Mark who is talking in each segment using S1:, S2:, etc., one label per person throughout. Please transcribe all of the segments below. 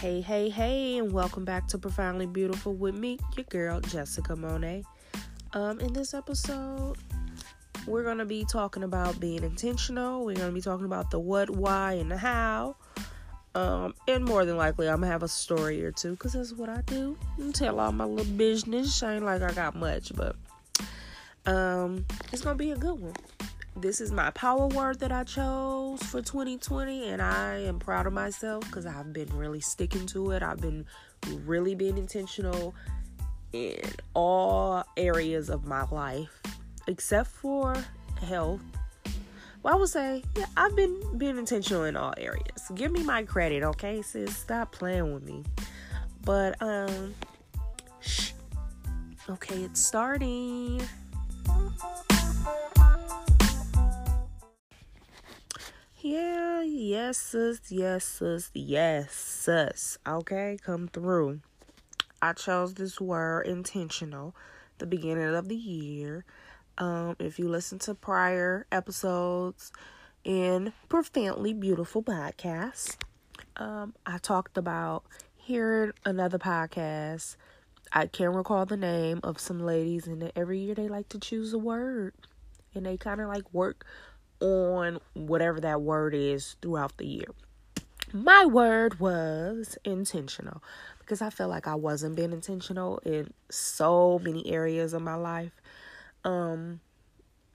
S1: Hey, hey, hey, and welcome back to Profoundly Beautiful with me, your girl, Jessica Monet. Um, in this episode, we're to be talking about being intentional. We're to be talking about the what, why, and the how. Um, and more than likely, I'm to have a story or two because that's what I do. And tell all my little business. I ain't like I got much, but um, it's to be a good one this is my power word that I chose for 2020, and I am proud of myself because I've been really sticking to it. I've been really being intentional in all areas of my life except for health. Well, I would say, yeah, I've been being intentional in all areas. Give me my credit, okay, sis? Stop playing with me. But, um, shh. Okay, it's starting. Yeah, yes, sis, yes, sis, yes, sis. Okay, come through. I chose this word intentional the beginning of the year. Um, if you listen to prior episodes in Profoundly Beautiful podcast, um, I talked about hearing another podcast. I can't recall the name of some ladies, and every year they like to choose a word, and they kind of like work on whatever that word is throughout the year. My word was intentional because I felt like I wasn't being intentional in so many areas of my life. Um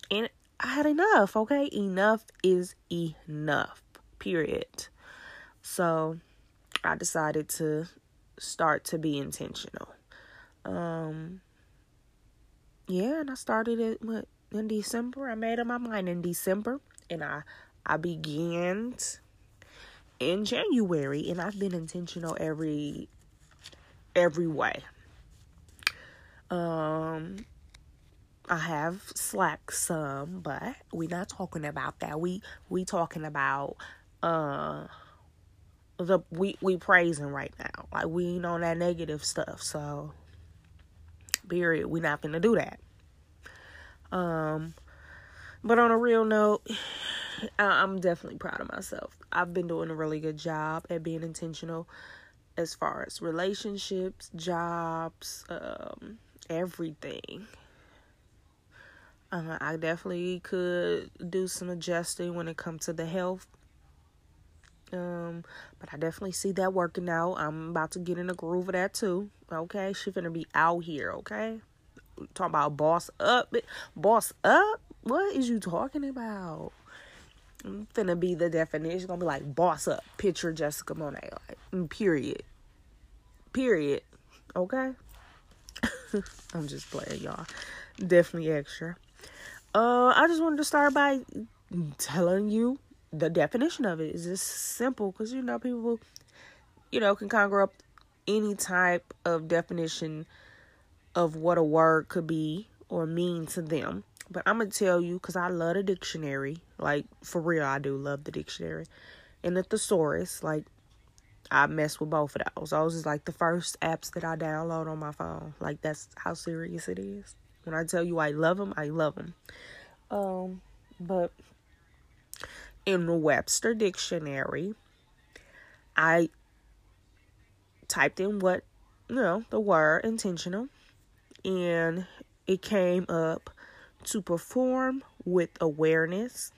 S1: and I had enough, okay? Enough is enough. Period. So I decided to start to be intentional. Um yeah, and I started it what in December. I made up my mind in December, and I I began in January, and I've been intentional every every way. Um, I have slacked some, but we're not talking about that. We we talking about uh the we we praising right now. Like we ain't on that negative stuff. So period. We're not gonna do that. Um, but on a real note, I'm definitely proud of myself. I've been doing a really good job at being intentional as far as relationships, jobs, um, everything. Uh, I definitely could do some adjusting when it comes to the health. Um, but I definitely see that working out. I'm about to get in the groove of that too. Okay, she finna be out here. Okay talking about boss up, boss up. What is you talking about? I'm finna be the definition. Gonna be like boss up. Picture Jessica Monet. Like mm, period. Period. Okay. I'm just playing, y'all. Definitely extra. Uh, I just wanted to start by telling you the definition of it. Is just simple because you know people, you know, can conjure up any type of definition of what a word could be or mean to them. But I'm gonna tell you because I love the dictionary. Like for real, I do love the dictionary and the thesaurus. Like I mess with both of those. Those is like the first apps that I download on my phone. Like that's how serious it is. When I tell you I love them, I love them. Um, but in the Webster dictionary, I typed in what you know the word intentional and it came up to perform with awareness,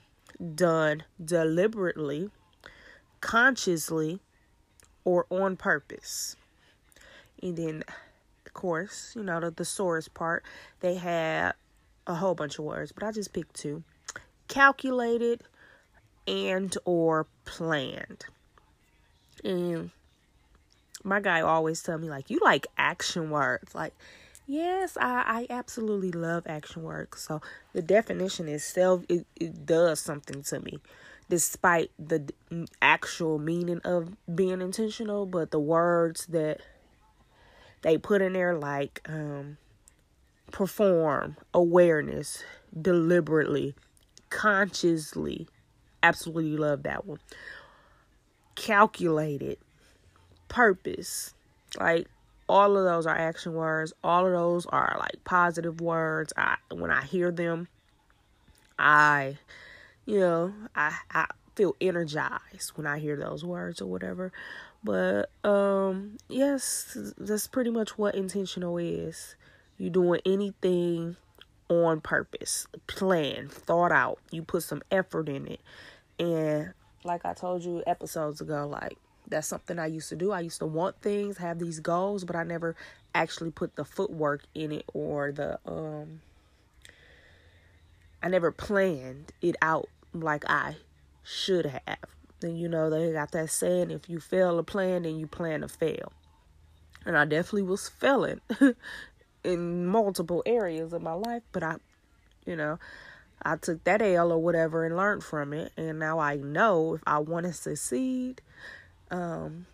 S1: done deliberately, consciously, or on purpose. And then, of course, you know, the thesaurus part, they had a whole bunch of words, but I just picked two calculated and or planned. And my guy always tell me like you like action words like Yes, I, I absolutely love action work. So the definition itself, it, it does something to me, despite the actual meaning of being intentional. But the words that they put in there, like um, perform, awareness, deliberately, consciously, absolutely love that one. Calculated, purpose, like all of those are action words all of those are like positive words i when i hear them i you know i i feel energized when i hear those words or whatever But um yes, that's pretty much what intentional is. You doing anything on purpose, planned, thought out. You put some effort in it. And like I told you episodes ago, like that's something I used to do. I used to want things, have these goals, but I never actually put the footwork in it or the um I never planned it out like I should have. And you know, they got that saying if you fail a plan, then you plan to fail. And I definitely was failing in multiple areas of my life, but I, you know, I took that L or whatever and learned from it. And now I know if I want to succeed, um,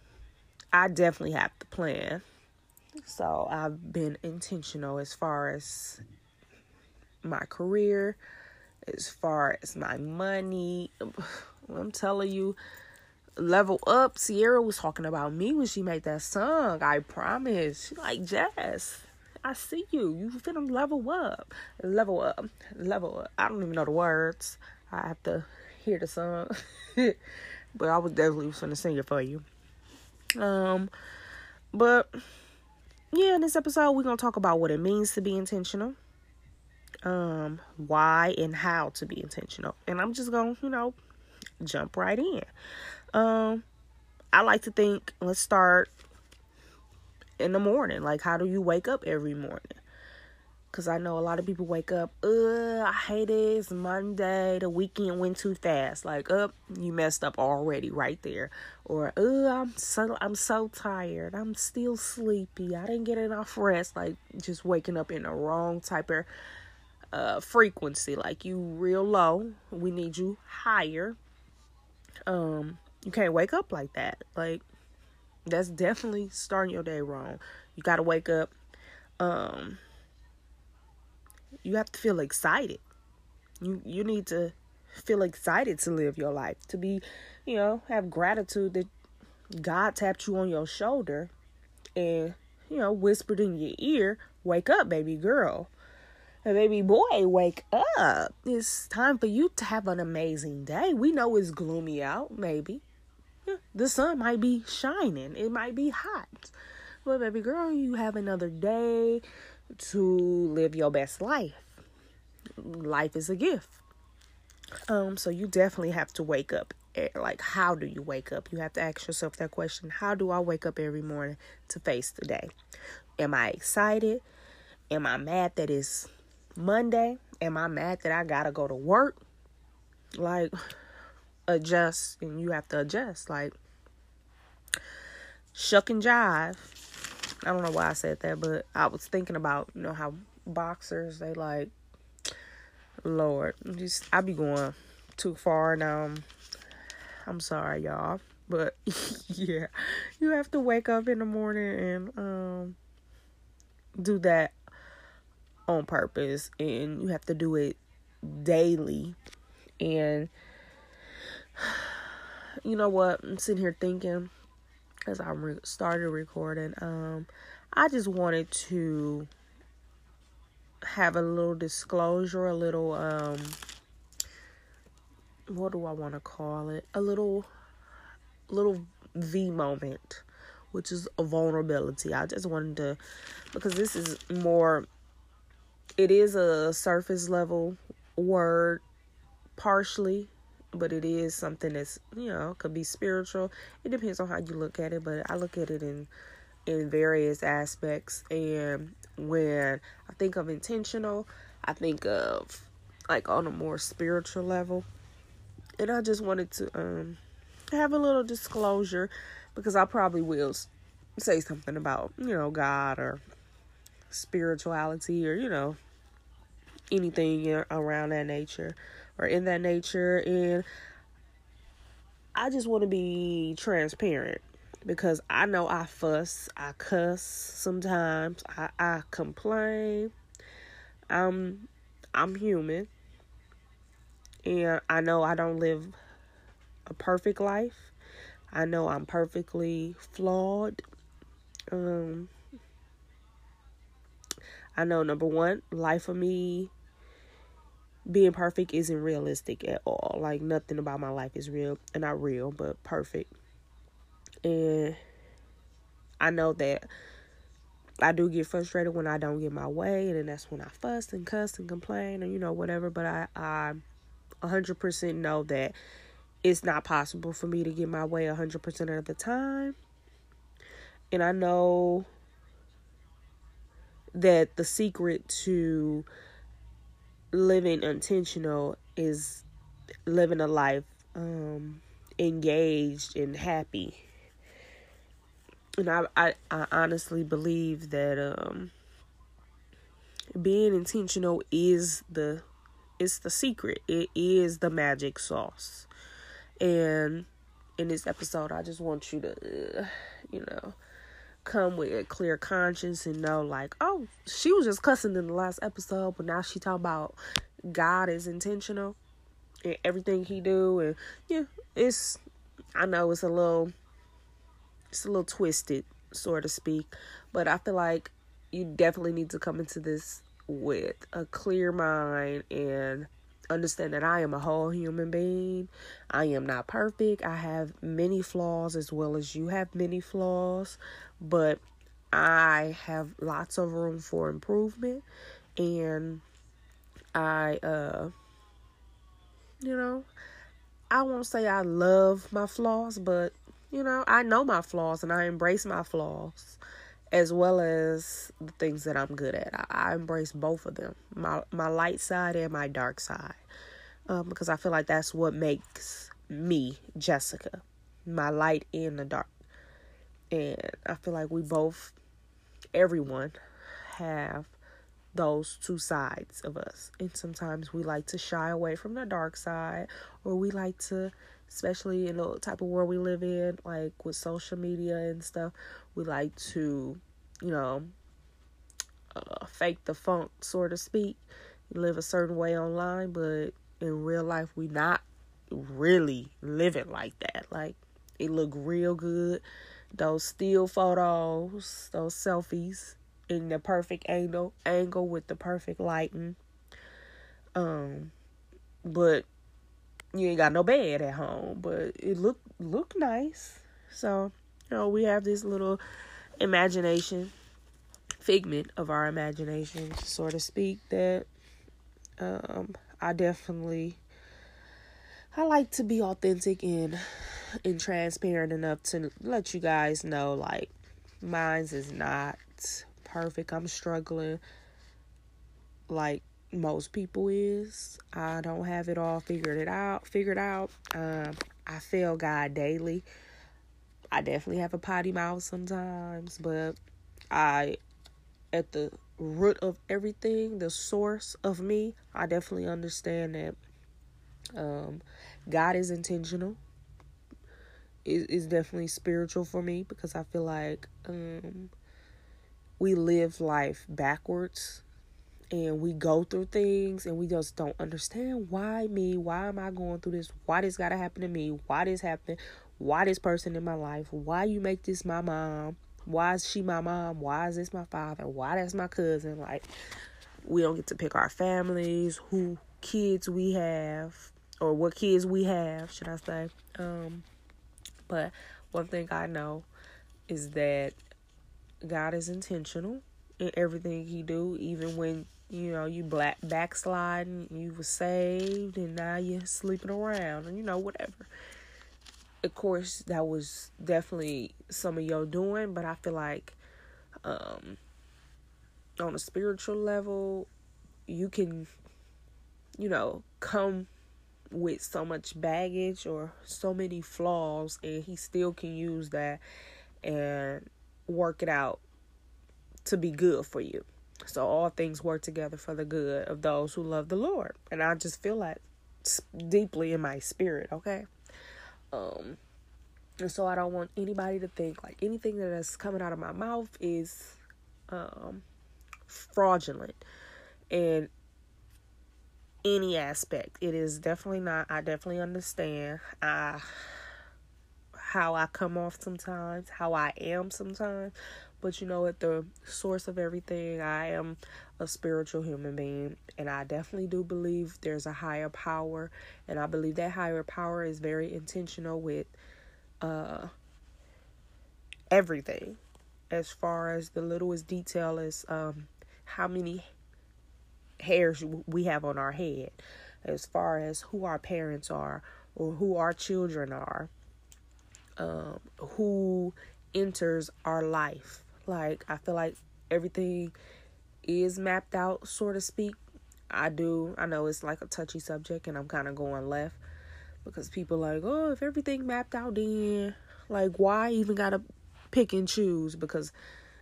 S1: I definitely have to plan. So I've been intentional as far as my career, as far as my money. I'm telling you, level up. Ciara was talking about me when she made that song. I promise. She like Jazz. I see you. You finna level up, level up, level up. I don't even know the words. I have to hear the song, but I was definitely finna sing it for you. Um, but yeah, in this episode we're gonna talk about what it means to be intentional, um, why and how to be intentional, and I'm just gonna you know jump right in. Um, I like to think. Let's start in the morning. Like, how do you wake up every morning? Because I know a lot of people wake up, ugh, I hate it. It's Monday. The weekend went too fast. Like, up, oh, you messed up already right there. Or, ugh, I'm so, I'm so tired. I'm still sleepy. I didn't get enough rest. Like, just waking up in the wrong type of uh, frequency. Like, you real low. We need you higher. Um, you can't wake up like that. Like, that's definitely starting your day wrong. You got to wake up. Um, you have to feel excited. You you need to feel excited to live your life. To be, you know, have gratitude that God tapped you on your shoulder and you know whispered in your ear, "Wake up, baby girl." And baby boy, wake up. It's time for you to have an amazing day. We know it's gloomy out, maybe the sun might be shining, it might be hot. But, baby girl, you have another day to live your best life. Life is a gift. Um, so you definitely have to wake up. Eh, like, how do you wake up? You have to ask yourself that question. How do I wake up every morning to face the day? Am I excited? Am I mad that it's Monday? Am I mad that I gotta go to work? Like, adjust and you have to adjust. Like shuck and jive. I don't know why I said that, but I was thinking about, you know, how boxers they like Lord, just I be going too far now. I'm sorry, y'all. But yeah, you have to wake up in the morning and um do that on purpose and you have to do it daily and you know what? I'm sitting here thinking as I re- started recording. Um, I just wanted to have a little disclosure, a little um, what do I want to call it? A little, little V moment, which is a vulnerability. I just wanted to because this is more. It is a surface level word, partially but it is something that's you know could be spiritual. It depends on how you look at it but i look at it in in various aspects. And when i think of intentional i think of like on a more spiritual level. And i just wanted to um have a little disclosure because i probably will say something about you know god or spirituality or you know anything around that nature or in that nature. And I just want to be transparent because I know I fuss, I cuss sometimes, I, I complain. I'm I'm human. And I know I don't live a perfect life. I know I'm perfectly flawed. Um I know number one, life for me being perfect isn't realistic at all. Like nothing about my life is real, and not real, but perfect. And I know that I do get frustrated when I don't get my way, and then that's when I fuss and cuss and complain, and you know whatever. But I, I, hundred percent know that it's not possible for me to get my way hundred percent of the time, and I know that the secret to living intentional is living a life um, engaged and happy. And I, I, I honestly believe that um, being intentional is the it's the secret. It is the magic sauce. And in this episode, I just want you to, uh, you know, come with a clear conscience and know like, oh, she was just cussing in the last episode, but now she talking about God is intentional and everything he do and yeah, it's I know it's a little it's a little twisted, so to speak, but I feel like you definitely need to come into this with a clear mind and understand that I am a whole human being. I am not perfect. I have many flaws as well as you have many flaws but I have lots of room for improvement and I uh you know I won't say I love my flaws but you know I know my flaws and I embrace my flaws as well as the things that I'm good at. I, I embrace both of them, my my light side and my dark side, um, because I feel like that's what makes me Jessica, my light and the dark. And I feel like we both, everyone, have those two sides of us. And sometimes we like to shy away from the dark side, or we like to, especially in the type of world we live in, like with social media and stuff, we like to, you know, uh, fake the funk, so to speak. Live a certain way online, but in real life, we not really living like that. Like, it look real good those still photos, those selfies in the perfect angle angle with the perfect lighting. Um but you ain't got no bed at home, but it look look nice. So, you know, we have this little imagination figment of our imagination, so to speak, that um I definitely I like to be authentic and and transparent enough to let you guys know like mine's is not perfect. I'm struggling like most people is. I don't have it all figured it out figured out. Um I fail God daily. I definitely have a potty mouth sometimes, but I at the root of everything, the source of me, I definitely understand that um, God is intentional. It is definitely spiritual for me because I feel like um, we live life backwards and we go through things and we just don't understand why me why am i going through this? Why this gotta happen to me? Why this happened why this person in my life? Why you make this my mom? Why is she my mom? Why is this my father? Why that's my cousin? Like we don't get to pick our families who kids we have or what kids we have, should I say. Um, but one thing I know is that God is intentional in everything he do, even when you know you black backsliding, you were saved and now you're sleeping around and you know whatever. Of course, that was definitely some of y'all doing, but I feel like um on a spiritual level, you can you know come with so much baggage or so many flaws and he still can use that and work it out to be good for you. So all things work together for the good of those who love the Lord. And I just feel that deeply in my spirit, okay? Um and so I don't want anybody to think like anything that is coming out of my mouth is um fraudulent. And any aspect. It is definitely not. I definitely understand how I come off sometimes, how I am sometimes. But you know, at the source of everything, I am a spiritual human being. And I definitely do believe there's a higher power. And I believe that higher power is very intentional with uh, everything as far as the littlest detail as um, how many hairs we have on our head, as far as who our parents are or who our children are, um, who enters our life. Like, I feel like everything is mapped out, so to speak. I do. I know it's like a touchy subject, and I'm kind of going left because people like, oh, if everything mapped out, then like, why even gotta pick and choose? Because,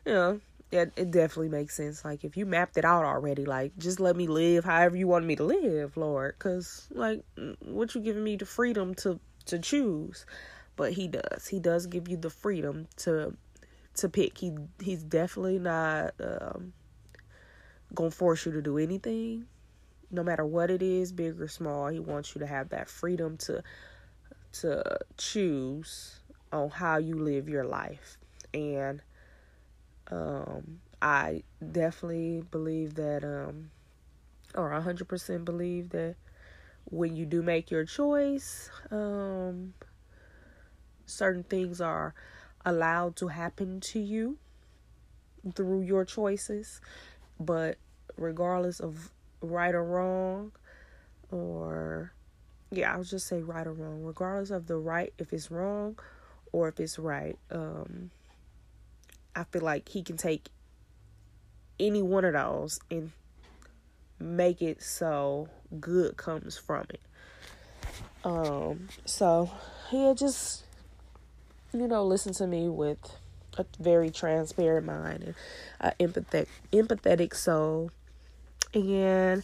S1: you know, it, it definitely makes sense. Like, if you mapped it out already, like, just let me live however you want me to live, Lord. Because, like, what you giving me the freedom to to choose? But He does. He does give you the freedom to to pick. He he's definitely not um, gonna force you to do anything, no matter what it is, big or small. He wants you to have that freedom to to choose on how you live your life, and um, I definitely believe that, um, or hundred percent believe that when you do make your choice, um, certain things are allowed to happen to you through your choices. But regardless of right or wrong, or yeah, I'll just say right or wrong, regardless of the right, if it's wrong or if it's right, um, I feel like he can take any one of those and make it so good comes from it. Um, so yeah, just you know, listen to me with a very transparent mind and an empathetic empathetic soul. And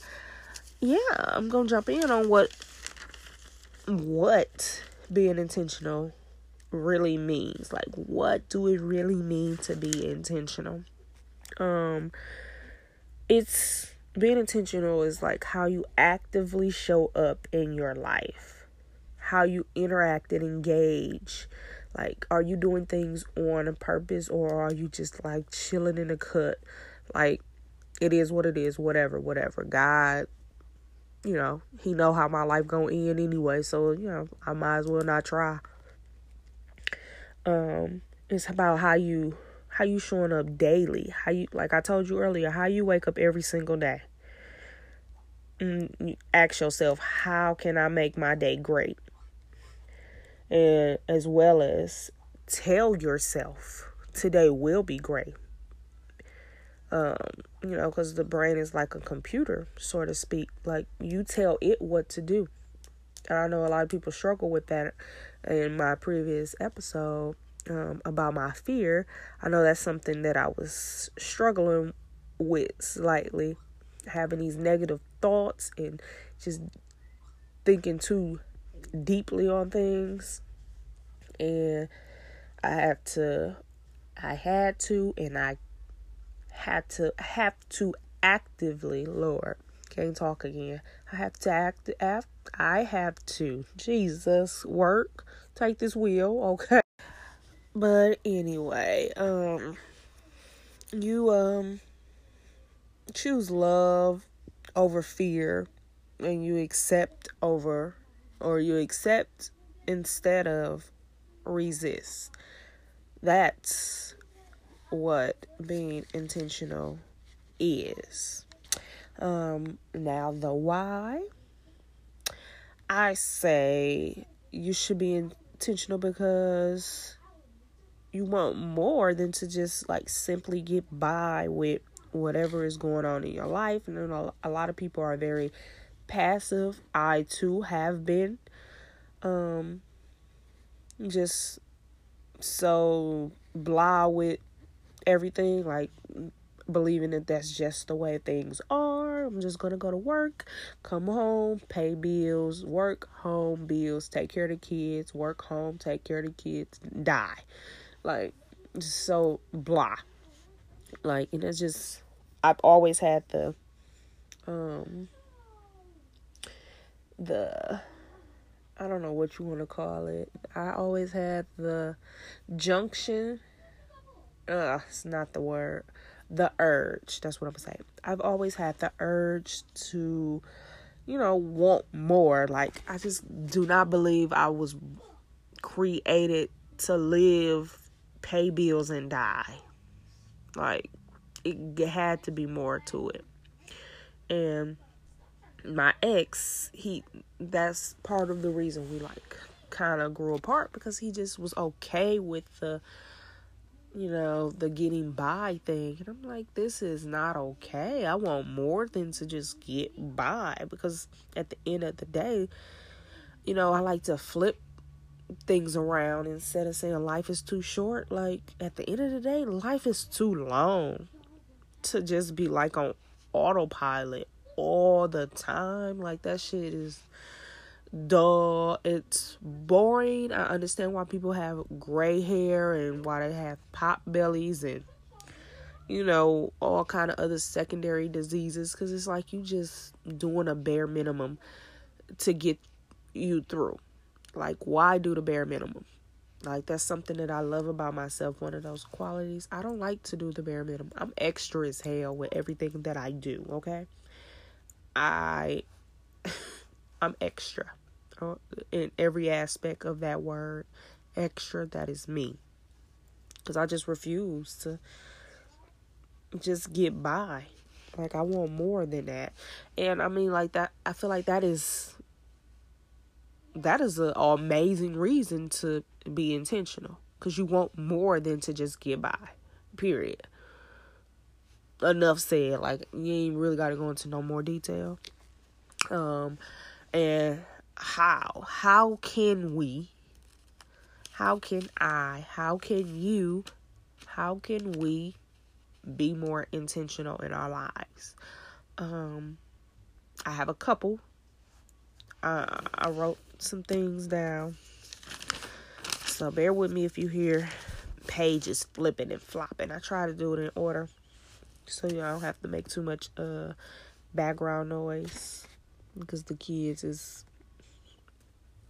S1: yeah, I'm gonna jump in on what what being intentional really means. Like what do it really mean to be intentional? Um it's being intentional is like how you actively show up in your life, how you interact and engage like, are you doing things on a purpose or are you just like chilling in a cut? Like, it is what it is, whatever, whatever. God, you know, He know how my life gonna end anyway, so you know, I might as well not try. Um, it's about how you how you showing up daily. How you like I told you earlier, how you wake up every single day. And you ask yourself, how can I make my day great? And as well as tell yourself today will be great. Um, you know, because the brain is like a computer, so to speak. Like you tell it what to do. And I know a lot of people struggle with that. In my previous episode um, about my fear, I know that's something that I was struggling with slightly, having these negative thoughts and just thinking too deeply on things and I have to I had to and I had to have to actively Lord can't talk again. I have to act act I have to Jesus work take this wheel okay but anyway um you um choose love over fear and you accept over or you accept instead of resist. That's what being intentional is. Um, now, the why, I say you should be intentional because you want more than to just like simply get by with whatever is going on in your life. And a lot of people are very passive. I too have been. Um, just so blah with everything, like believing that that's just the way things are. I'm just gonna go to work, come home, pay bills, work, home, bills, take care of the kids, work, home, take care of the kids, die. Like, just so blah. Like, and it's just, I've always had the, um, the I don't know what you want to call it. I always had the junction. Ugh, it's not the word. The urge. That's what I'm saying. I've always had the urge to, you know, want more. Like, I just do not believe I was created to live pay bills and die. Like it had to be more to it. And my ex, he that's part of the reason we like kind of grew apart because he just was okay with the you know, the getting by thing. And I'm like, this is not okay. I want more than to just get by because at the end of the day, you know, I like to flip things around instead of saying life is too short. Like, at the end of the day, life is too long to just be like on autopilot all the time. Like, that shit is dull. It's boring. I understand why people have gray hair and why they have pop bellies and you know all kind of other secondary diseases because it's like you just doing a bare minimum to get you through. Like, why do the bare minimum? Like, that's something that I love about myself. One of those qualities. I don't like to do the bare minimum. I'm extra as hell with everything that I do, okay? I. I'm extra uh, in every aspect of that word. Extra, that is me. Because I just refuse to just get by. Like, I want more than that. And I mean, like, that, I feel like that is that is an amazing reason to be intentional because you want more than to just get by. Period. Enough said. Like you ain't really got to go into no more detail. Um, and how how can we? How can I? How can you? How can we be more intentional in our lives? Um, I have a couple. Uh, I wrote some things down. So bear with me if you hear pages flipping and flopping. I try to do it in order so y'all don't have to make too much uh background noise because the kids is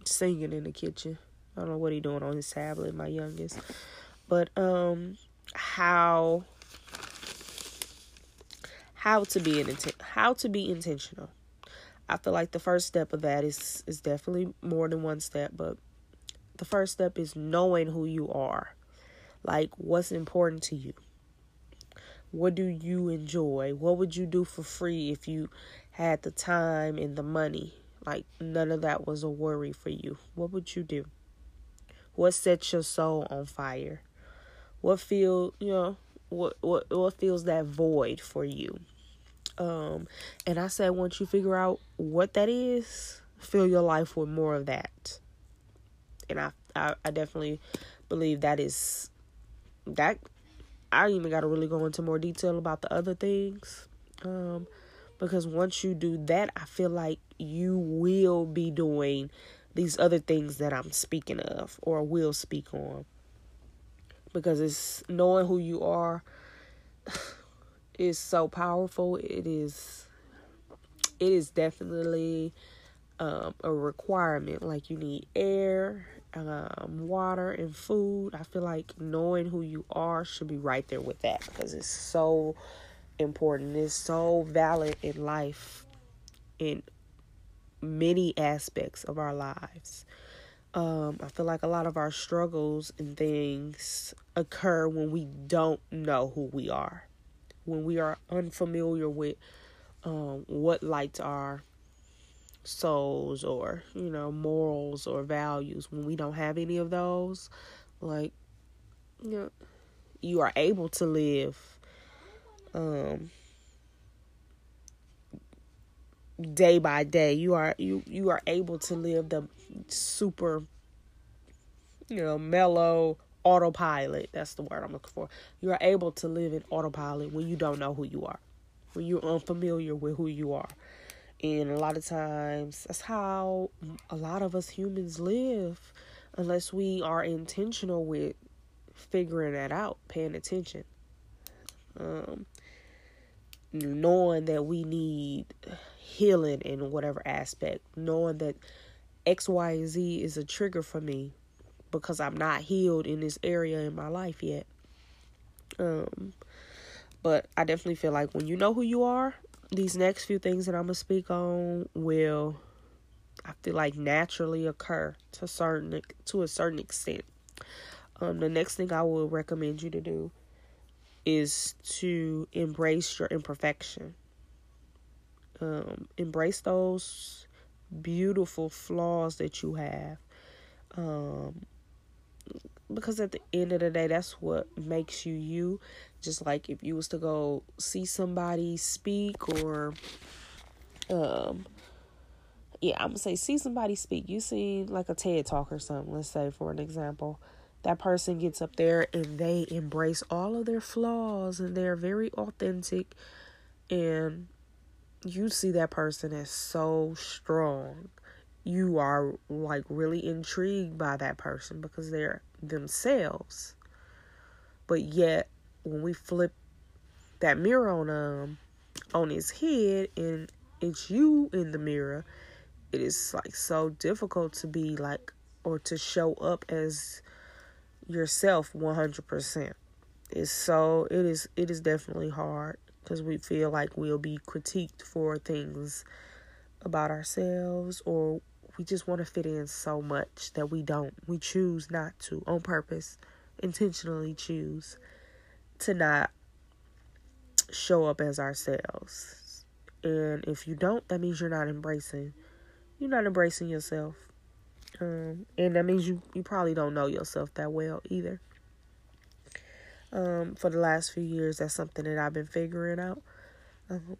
S1: singing in the kitchen. I don't know what he doing on his tablet, my youngest. But um how how to be an how to be intentional. I feel like the first step of that is is definitely more than one step, but the first step is knowing who you are. Like what's important to you. What do you enjoy? What would you do for free if you had the time and the money? Like none of that was a worry for you. What would you do? What sets your soul on fire? What feel, you know, what what what feels that void for you? Um, and I said, once you figure out what that is, fill your life with more of that. And I, I, I definitely believe that is that. I even got to really go into more detail about the other things. Um, because once you do that, I feel like you will be doing these other things that I'm speaking of or will speak on. Because it's knowing who you are is so powerful. It is it is definitely um, a requirement. Like you need air, um, water, and food. I feel like knowing who you are should be right there with that because it's so important. It's so valid in life in many aspects of our lives. Um, I feel like a lot of our struggles and things occur when we don't know who we are when we are unfamiliar with um, what lights our souls or you know morals or values when we don't have any of those like you know you are able to live um day by day you are you you are able to live the super you know mellow autopilot. That's the word I'm looking for. You are able to live in autopilot when you don't know who you are, when you're unfamiliar with who you are. And a lot of times, that's how a lot of us humans live, unless we are intentional with figuring that out, paying attention. Um, knowing that we need healing in whatever aspect, knowing that X, Y, Z is a trigger for me because I'm not healed in this area in my life yet. Um, but I definitely feel like when you know who you are, these next few things that I'm gonna speak on will, I feel like naturally occur to certain to a certain extent. Um, the next thing I would recommend you to do is to embrace your imperfection. Um, embrace those beautiful flaws that you have. Um, because at the end of the day, that's what makes you you. Just like if you was to go see somebody speak or, um, yeah, I'm gonna say see somebody speak. You see like a TED talk or something. Let's say for an example, that person gets up there and they embrace all of their flaws and they're very authentic and you see that person as so strong you are like really intrigued by that person because they're themselves but yet when we flip that mirror on um on his head and it's you in the mirror it is like so difficult to be like or to show up as yourself 100%. It's so it is it is definitely hard because we feel like we'll be critiqued for things about ourselves or we just want to fit in so much that we don't. We choose not to on purpose, intentionally choose to not show up as ourselves. And if you don't, that means you're not embracing. You're not embracing yourself. Um, and that means you, you probably don't know yourself that well either. Um, for the last few years, that's something that I've been figuring out. Um,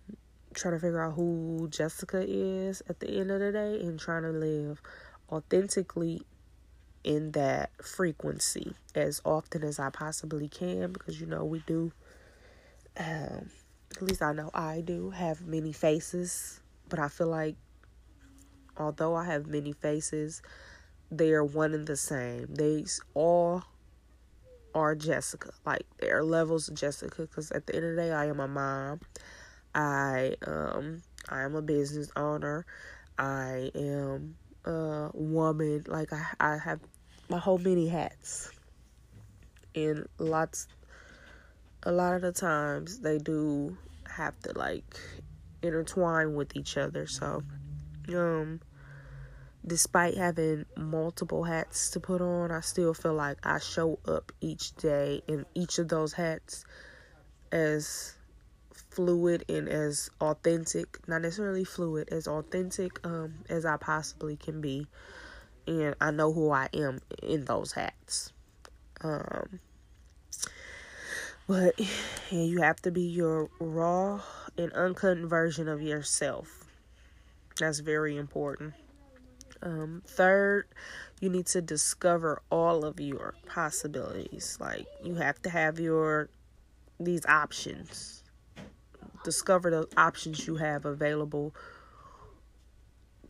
S1: trying to figure out who Jessica is at the end of the day and trying to live authentically in that frequency as often as I possibly can because you know we do um at least I know I do have many faces but I feel like although I have many faces they are one and the same. They all are Jessica. Like there are levels of Jessica because at the end of the day, I am a mom. I um I am a business owner. I am a woman. Like I I have my whole many hats. And lots a lot of the times they do have to like intertwine with each other. So um despite having multiple hats to put on, I still feel like I show up each day in each of those hats as fluid and as authentic, not necessarily fluid, as authentic um, as I possibly can be. And I know who I am in those hats. Um, but you have to be your raw and uncut version of yourself. That's very important. Um, third, you need to discover all of your possibilities. Like you have to have your these options. Discover the options you have available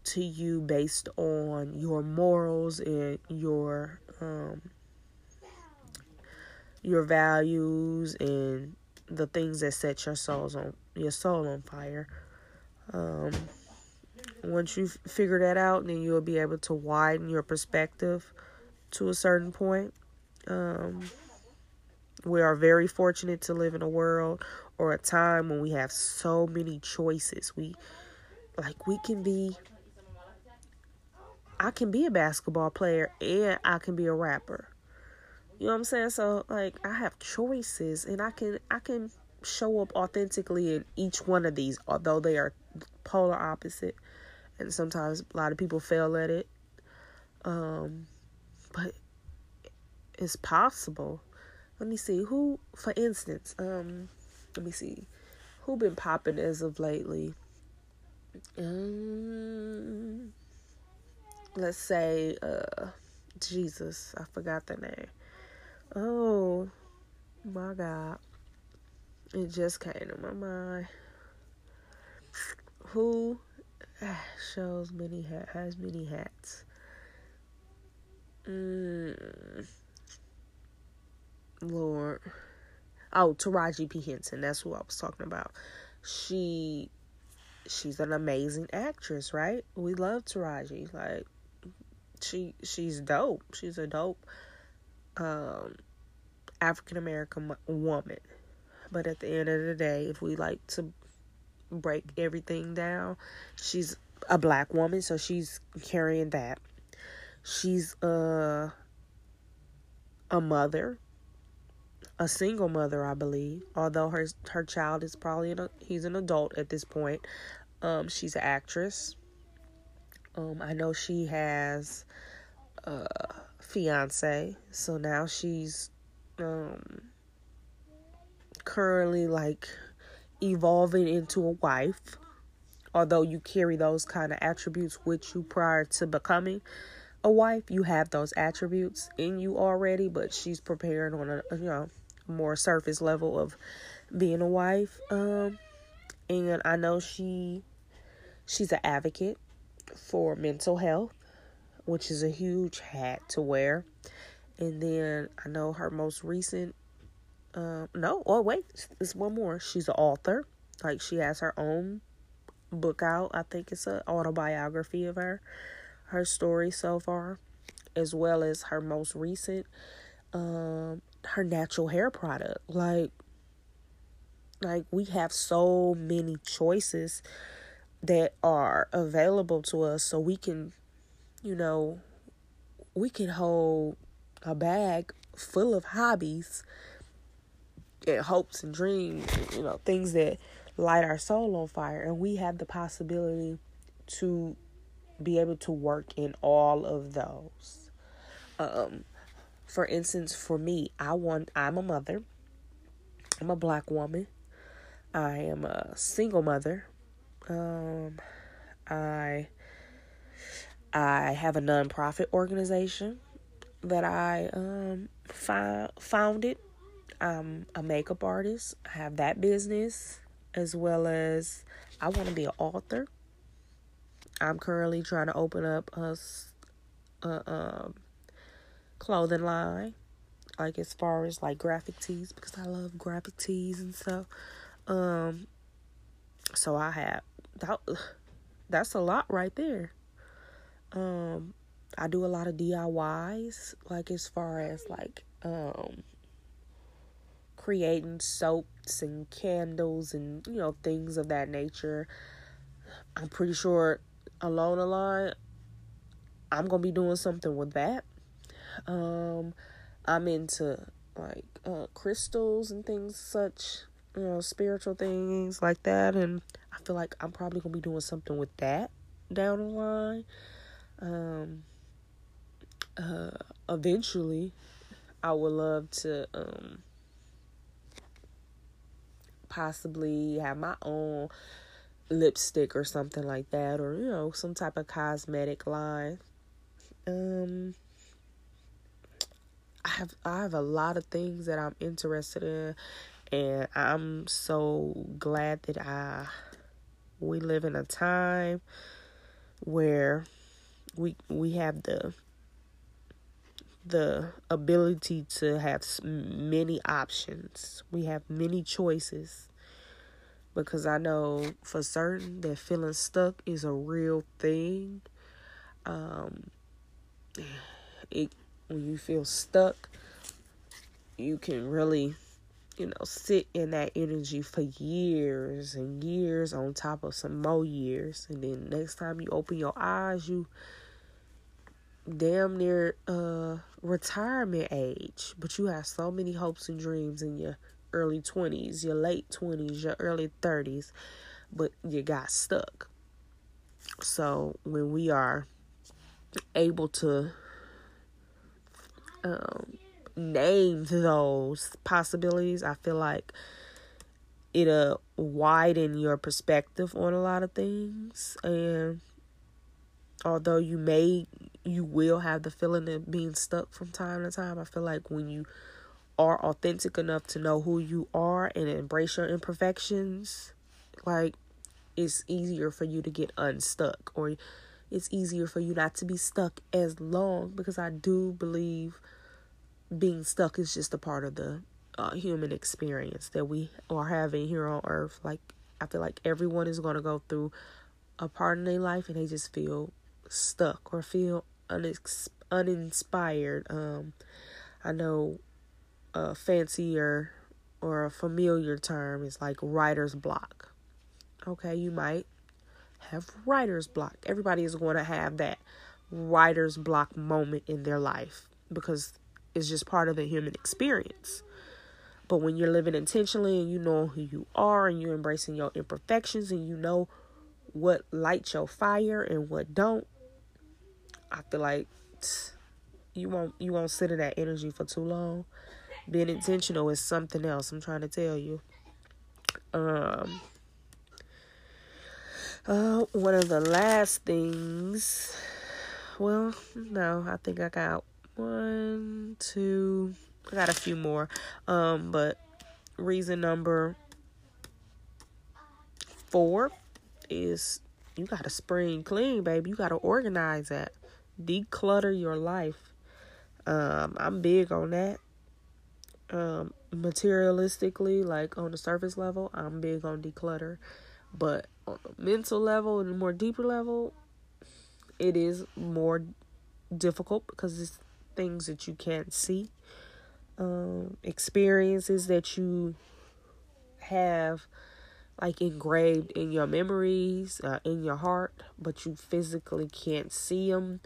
S1: to you based on your morals and your um, your values and the things that set your souls on your soul on fire. Um, once you figure that out, then you'll be able to widen your perspective to a certain point. Um, we are very fortunate to live in a world or a time when we have so many choices. We like we can be I can be a basketball player and I can be a rapper. You know what I'm saying? So like I have choices and I can I can show up authentically in each one of these although they are polar opposite and sometimes a lot of people fail at it. Um, but it's possible. Let me see who, for instance, um, let me see who been popping as of lately. Um, let's say, uh, Jesus, I forgot the name. Oh my God, it just came to my mind. Who shows many hat has many hats. Mm. Lord. Oh, Taraji P. Henson. That's who I was talking about. She she's an amazing actress, right? We love Taraji. Like she she's dope. She's a dope um African American woman. But at the end of the day, if we like to break everything down. She's a black woman, so she's carrying that. She's a a mother, a single mother, I believe. Although her her child is probably an, he's an adult at this point. Um, she's an actress. Um, I know she has a fiance, so now she's um currently like evolving into a wife. Although you carry those kind of attributes with you prior to becoming a wife, you have those attributes in you already, but she's preparing on a you know more surface level of being a wife. Um, and I know she she's an advocate for mental health, which is a huge hat to wear. And then I know her most recent um, no, oh wait, there's one more. She's an author. Like she has her own book out. I think it's an autobiography of her, her story so far, as well as her most recent, um, her natural hair product. Like, like we have so many choices that are available to us, so we can, you know, we can hold a bag full of hobbies and hopes and dreams, you know, things that light our soul on fire. And we have the possibility to be able to work in all of those. Um, for instance, for me, I want, I'm a mother, I'm a black woman, I am a single mother. Um, I I have a nonprofit organization that I um fi- founded I'm a makeup artist. I have that business as well as I want to be an author. I'm currently trying to open up a, a um, clothing line, like as far as like graphic tees because I love graphic tees and stuff. Um, so I have that. That's a lot right there. Um, I do a lot of DIYs, like as far as like um creating soaps and candles and you know things of that nature. I'm pretty sure along the line I'm gonna be doing something with that. Um, I'm into like uh, crystals and things such, you know, spiritual things like that, and I feel like I'm probably gonna be doing something with that down the line. Um, uh, eventually, I would love to um possibly have my own lipstick or something like that or you know some type of cosmetic line um I have I have a lot of things that I'm interested in and I'm so glad that I we live in a time where we we have the the ability to have many options. We have many choices because I know for certain that feeling stuck is a real thing. Um, it when you feel stuck, you can really, you know, sit in that energy for years and years on top of some more years, and then next time you open your eyes, you damn near uh retirement age, but you have so many hopes and dreams in your early 20s, your late 20s, your early 30s, but you got stuck. So when we are able to um, name those possibilities, I feel like it'll widen your perspective on a lot of things. And although you may, you will have the feeling of being stuck from time to time, I feel like when you are authentic enough to know who you are and embrace your imperfections, like it's easier for you to get unstuck or it's easier for you not to be stuck as long because I do believe being stuck is just a part of the uh, human experience that we are having here on earth. Like, I feel like everyone is going to go through a part in their life and they just feel stuck or feel unex- uninspired. Um, I know a fancier or a familiar term is like writer's block. Okay, you might have writer's block. Everybody is going to have that writer's block moment in their life because It's just part of the human experience. But when you're living intentionally and you know who you are and you're embracing your imperfections and you know what lights your fire and what don't, I feel like you won't you won't sit in that energy for too long. Being intentional is something else. I'm trying to tell you. Um. Uh, one of the last things. Well, no, I think I got one, two. I got a few more. Um, but reason number four is you gotta spring clean, baby. You gotta organize that. Declutter your life. Um, I'm big on that. Um, materialistically, like on the surface level, I'm big on declutter. But on a mental level and a more deeper level, it is more difficult because it's things that you can't see, um, experiences that you have like engraved in your memories, uh, in your heart, but you physically can't see them,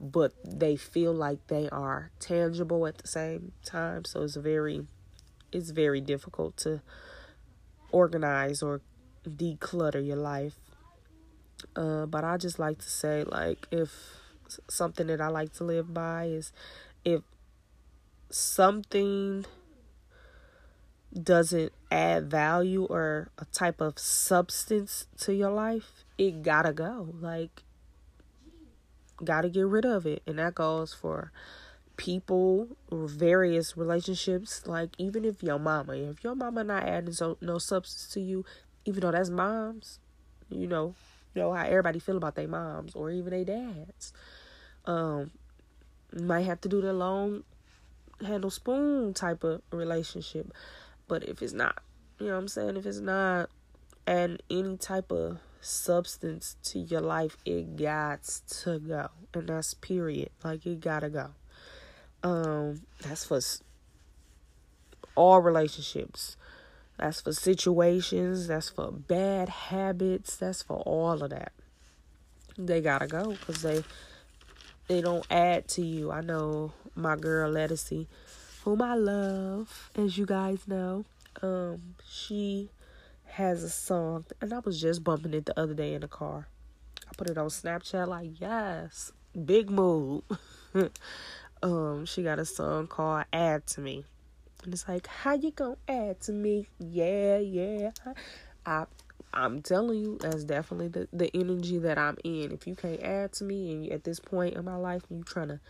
S1: but they feel like they are tangible at the same time. So it's very, it's very difficult to organize or declutter your life. Uh, but I just like to say, like, if something that I like to live by is if something doesn't add value or a type of substance to your life, it gotta go. Like, gotta get rid of it. And that goes for people various relationships. Like, even if your mama, if your mama not adding so, no substance to you, even though that's moms, you know, you know how everybody feel about their moms or even their dads. Um, might have to do the long handle spoon type of relationship. But if it's not, you know what I'm saying? If it's not adding any type of substance to your life, it got to go. And that's period. Like it gotta go. Um, that's for all relationships. That's for situations. That's for bad habits. That's for all of that. They gotta go because they they don't add to you. I know my girl Ledisi, whom I love, as you guys know. Um, she has a song, and I was just bumping it the other day in the car. I put it on Snapchat, like yes, big move. um, she got a song called "Add to Me." And it's like, how you gonna add to me? Yeah, yeah. I I'm telling you, that's definitely the, the energy that I'm in. If you can't add to me and at this point in my life you trying to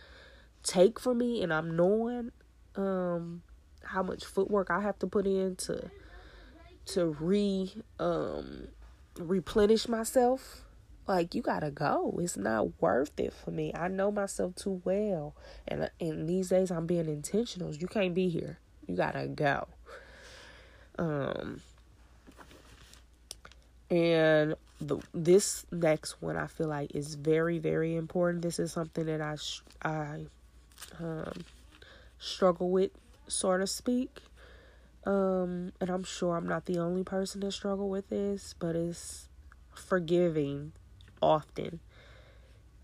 S1: take from me and I'm knowing um how much footwork I have to put in to to re um replenish myself, like you gotta go. It's not worth it for me. I know myself too well. And and these days I'm being intentional. You can't be here. You gotta go. Um, and the this next one I feel like is very very important. This is something that I I um, struggle with, so to speak. Um, and I'm sure I'm not the only person that struggle with this, but it's forgiving often.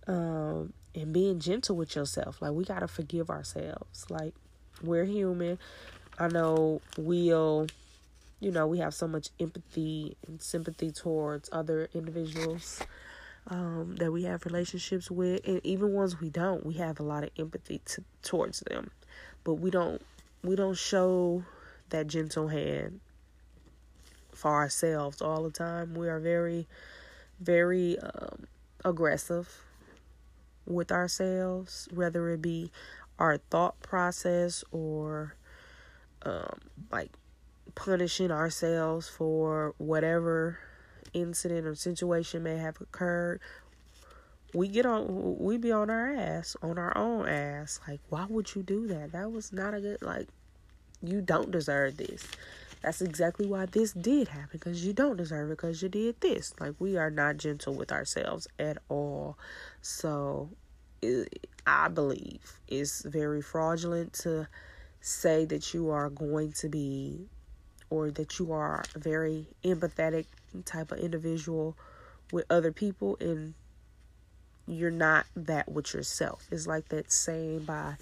S1: Um, and being gentle with yourself. Like we gotta forgive ourselves. Like we're human. I know we'll, you know, we have so much empathy and sympathy towards other individuals um, that we have relationships with, and even ones we don't, we have a lot of empathy to, towards them, but we don't we don't show that gentle hand for ourselves all the time. We are very, very um, aggressive with ourselves, whether it be our thought process or um, like punishing ourselves for whatever incident or situation may have occurred we get on we be on our ass on our own ass. Like why would you do that? That was not a good like you don't deserve this. That's exactly why this did happen because you don't deserve it because you did this. Like we are not gentle with ourselves at all. So it, i believe it's very fraudulent to say that you are going to be or that you are a very empathetic type of individual with other people and you're not that with yourself. It's like that saying by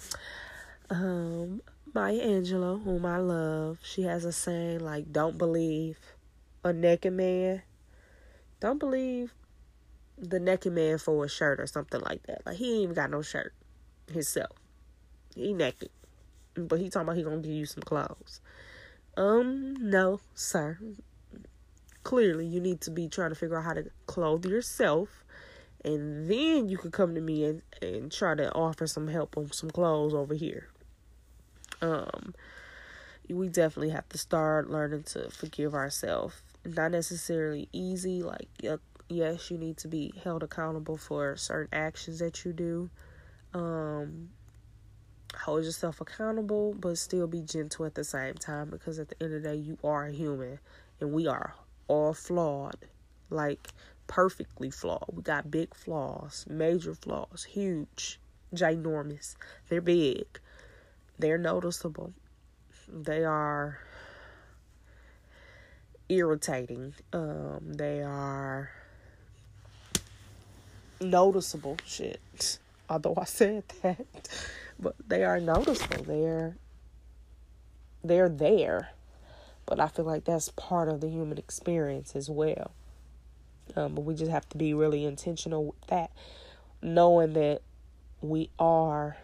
S1: Um, Maya Angelou, whom I love, she has a saying like, "Don't believe a naked man. Don't believe the naked man for a shirt or something like that. Like he ain't even got no shirt himself. He naked, but he talking about he gonna give you some clothes. Um, no, sir. Clearly, you need to be trying to figure out how to clothe yourself, and then you could come to me and and try to offer some help on some clothes over here. Um, we definitely have to start learning to forgive ourselves. Not necessarily easy, like yes, you need to be held accountable for certain actions that you do. Um, hold yourself accountable, but still be gentle at the same time because at the end of the day, you are a human and we are all flawed, like perfectly flawed. We got big flaws, major flaws, huge, ginormous. They're big, they're noticeable, they are irritating, um, they are noticeable shit. Although I said that, but they are noticeable. They're they're there, but I feel like that's part of the human experience as well. Um, but we just have to be really intentional with that, knowing that we are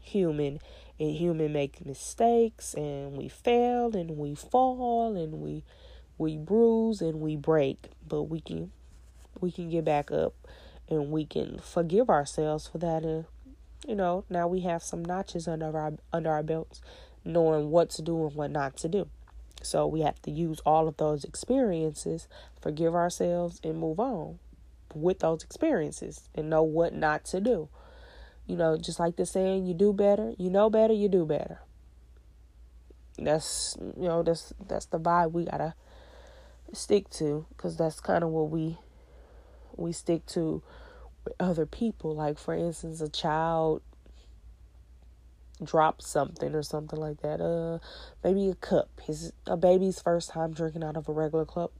S1: human and human make mistakes and we fail and we fall and we we bruise and we break, but we can we can get back up and we can forgive ourselves for that and you know now we have some notches under our under our belts knowing what to do and what not to do. So we have to use all of those experiences forgive ourselves and move on with those experiences and know what not to do. You know just like the saying you do better you know better you do better. That's you know that's that's the vibe we gotta stick to because that's kind of what we we stick to other people. Like, for instance, a child drops something or something like that. Uh, maybe a cup. His a baby's first time drinking out of a regular cup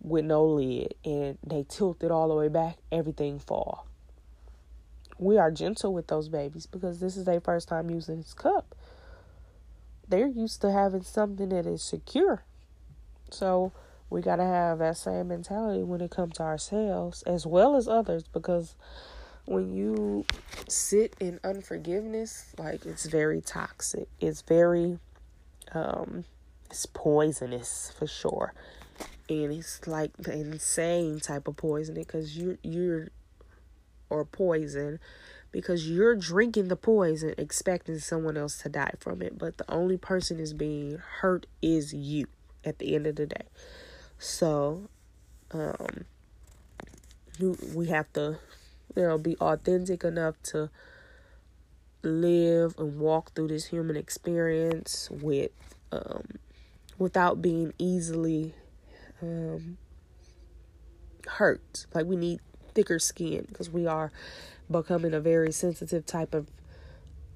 S1: with no lid, and they tilt it all the way back. Everything fall. We are gentle with those babies because this is their first time using this cup. They're used to having something that is secure. So we got to have that same mentality when it comes to ourselves as well as others because when you sit in unforgiveness like it's very toxic. It's very um it's poisonous for sure. And it's like the insane type of poison because you're you're or poison because you're drinking the poison expecting someone else to die from it. But the only person is being hurt is you at the end of the day so, um, we have to, you know, be authentic enough to live and walk through this human experience with, um, without being easily, um, hurt. Like we need thicker skin because we are becoming a very sensitive type of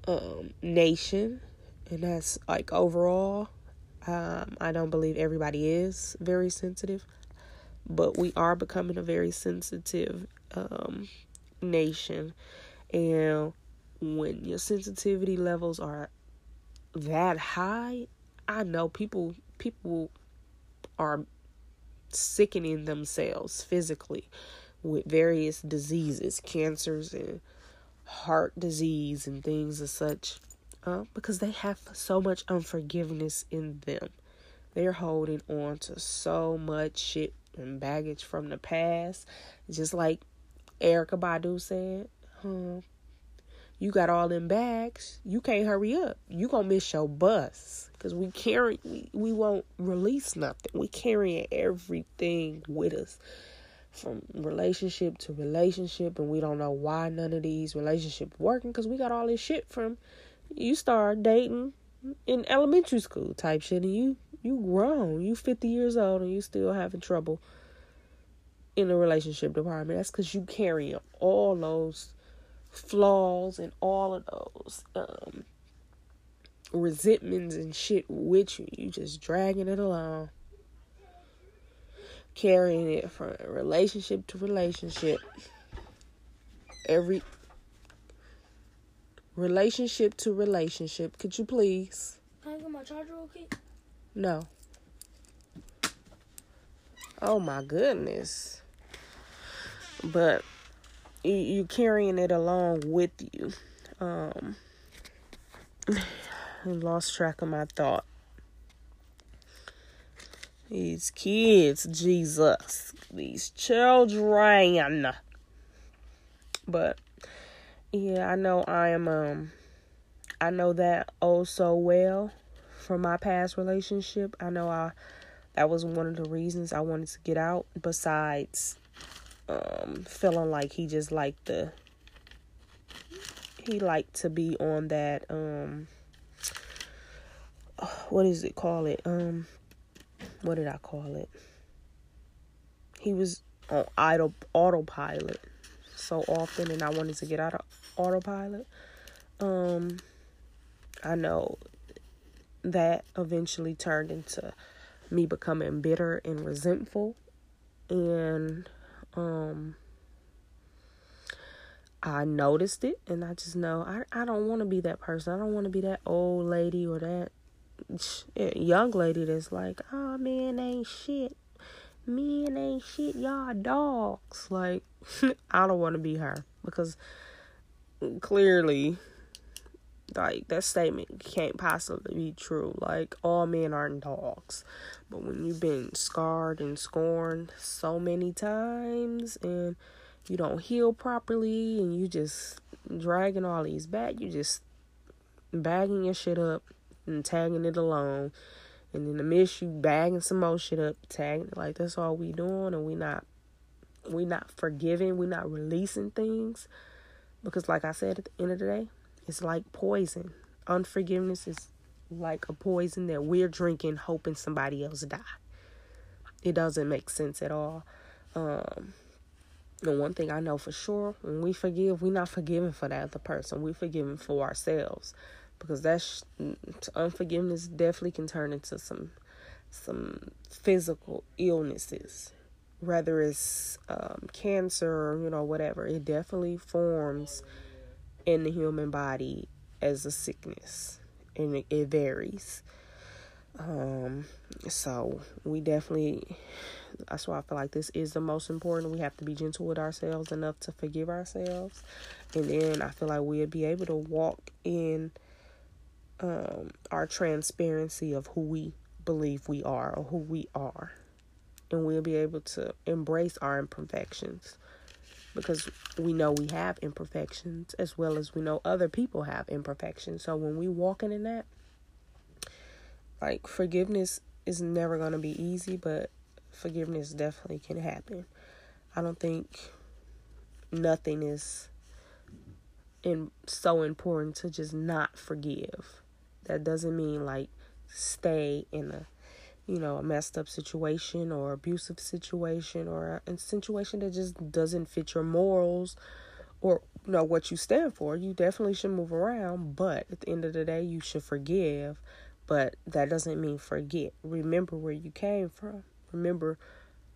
S1: um, nation, and that's like overall um, I don't believe everybody is very sensitive, but we are becoming a very sensitive um, nation. And when your sensitivity levels are that high, I know people people are sickening themselves physically with various diseases, cancers and heart disease and things as such uh, because they have so much unforgiveness in them. They're holding on to so much shit and baggage from the past. Just like Erykah Badu said, huh, you got all them bags. You can't hurry up. You gonna miss your bus. Cause we carry, we, we won't release nothing. We carrying everything with us from relationship to relationship and we don't know why none of these relationships working because we got all this shit from you start dating in elementary school type shit and you you grown. You 50 years old and you still having trouble in the relationship department. That's because you carry all those flaws and all of those um, resentments and shit with you. You just dragging it along. Carrying it from relationship to relationship. Every relationship to relationship. Could you please?
S2: Can I get my charger real quick?
S1: No. Oh my goodness. But you, you carrying it along with you. Um, I lost track of my thought. These kids, Jesus, these children. But yeah, I know I am um I know that oh so well from my past relationship. I know I that was one of the reasons I wanted to get out besides um feeling like he just liked the he liked to be on that um what is it call it um what did I call it he was on idle autopilot so often and I wanted to get out of autopilot um I know that eventually turned into me becoming bitter and resentful and um I noticed it and I just know I, I don't want to be that person. I don't want to be that old lady or that young lady that's like, oh man, ain't shit. Men ain't shit, y'all dogs. Like, I don't want to be her because clearly, like, that statement can't possibly be true. Like, all men aren't dogs. But when you've been scarred and scorned so many times and you don't heal properly and you just dragging all these back, you just bagging your shit up and tagging it along. And in the midst you bagging some more shit up, tagging it like that's all we doing and we not we not forgiving, we not releasing things. Because like I said at the end of the day, it's like poison. Unforgiveness is like a poison that we're drinking hoping somebody else die. It doesn't make sense at all. Um the one thing I know for sure, when we forgive, we're not forgiving for that other person. We're forgiving for ourselves, because that's unforgiveness definitely can turn into some some physical illnesses, whether it's um, cancer you know whatever. It definitely forms in the human body as a sickness, and it, it varies. Um, so we definitely that's why I feel like this is the most important. We have to be gentle with ourselves enough to forgive ourselves. And then I feel like we'll be able to walk in um, our transparency of who we believe we are or who we are. And we'll be able to embrace our imperfections because we know we have imperfections as well as we know other people have imperfections. So when we walking in that, like forgiveness is never going to be easy, but forgiveness definitely can happen. I don't think nothing is in so important to just not forgive. That doesn't mean like stay in a you know a messed up situation or abusive situation or a situation that just doesn't fit your morals or you know what you stand for. You definitely should move around, but at the end of the day, you should forgive. But that doesn't mean forget. Remember where you came from remember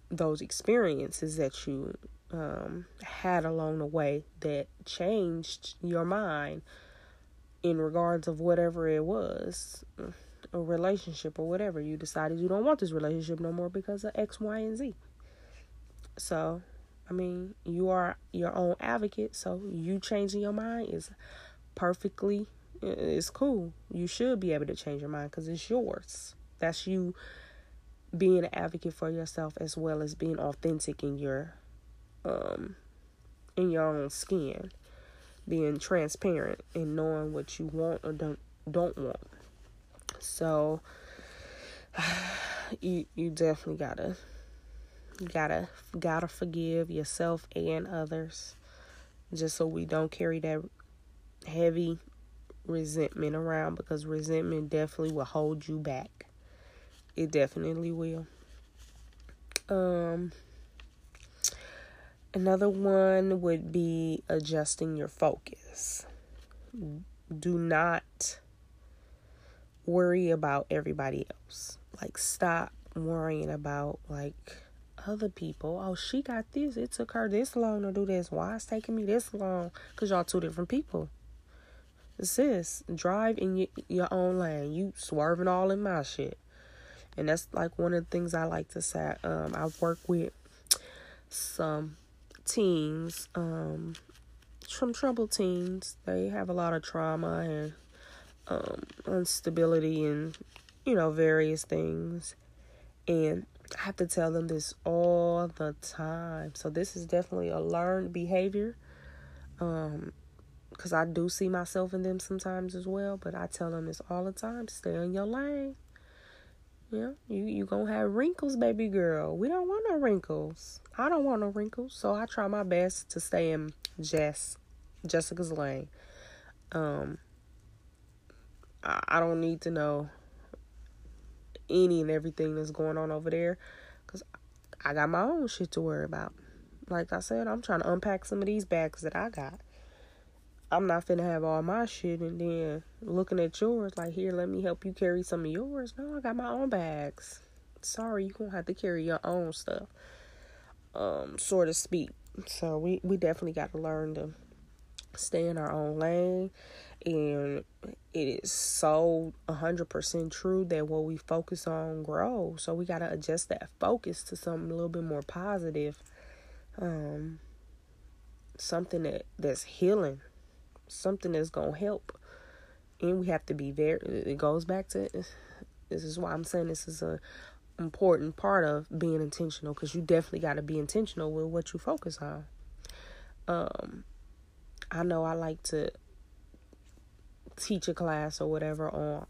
S1: those experiences that you um, had along the way that changed your mind in regards of whatever it was a relationship or whatever. You decided you don't want this relationship no more because of x y and z. So i mean you are your own advocate so you changing your mind is perfectly it's cool. You should be able to change your mind because it's yours. That's you being an advocate for yourself as well as being authentic in your um in your own skin. Being transparent and knowing what you want or don't don't want so you you definitely gotta gotta gotta forgive yourself and others just so we don't carry that heavy resentment around because resentment definitely will hold you back it definitely will. Um, another one would be adjusting your focus. Do not worry about everybody else. Like, stop worrying about, like, other people. Oh, she got this. It took her this long to do this. Why it's taking me this long? Because y'all two different people. sis, drive in your, your own lane. You swerving all in my shit. And that's like one of the things I like to say. Um, I work with some teens, um, some troubled teens. They have a lot of trauma and um, instability and, you know, various things. And I have to tell them this all the time. So this is definitely a learned behavior. Um, because I do see myself in them sometimes as well. But I tell them this all the time: stay in your lane. Yeah, you you gonna have wrinkles, baby girl. We don't want no wrinkles. I don't want no wrinkles, so I try my best to stay in Jess, Jessica's lane. Um, I, don't need to know any and everything that's going on over there, cause I got my own shit to worry about. Like I said, I'm trying to unpack some of these bags that I got. I'm not finna have all my shit and then looking at yours like here, let me help you carry some of yours. No, I got my own bags. Sorry, you gonna have to carry your own stuff. Um, so to speak. So we, we definitely gotta learn to stay in our own lane and it is so 100% true that what we focus on grows so we got to adjust that focus to something a little bit more positive um something that that's healing something that's going to help. And we have to be very, it goes back to, this is why I'm saying this is a important part of being intentional because you definitely got to be intentional with what you focus on. Um, I know I like to teach a class or whatever on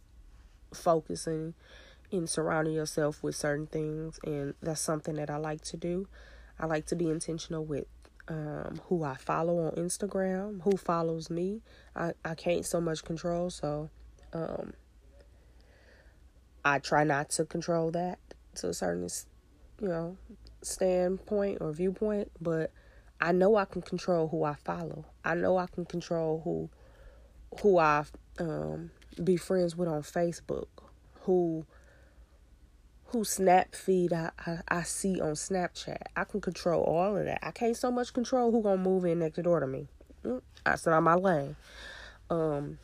S1: focusing and surrounding yourself with certain things, and that's something that I like to do. I like to be intentional with um, who I follow on Instagram, who follows me. I, I can't so much control, so um, I try not to control that to a certain, you know, standpoint or viewpoint. But I know I can control who I follow. I know I can control who who I um, be friends with on Facebook, who who snap feed I, I, I see on Snapchat. I can control all of that. I can't so much control who gonna move in next door to me. Mm, said on my lane. Um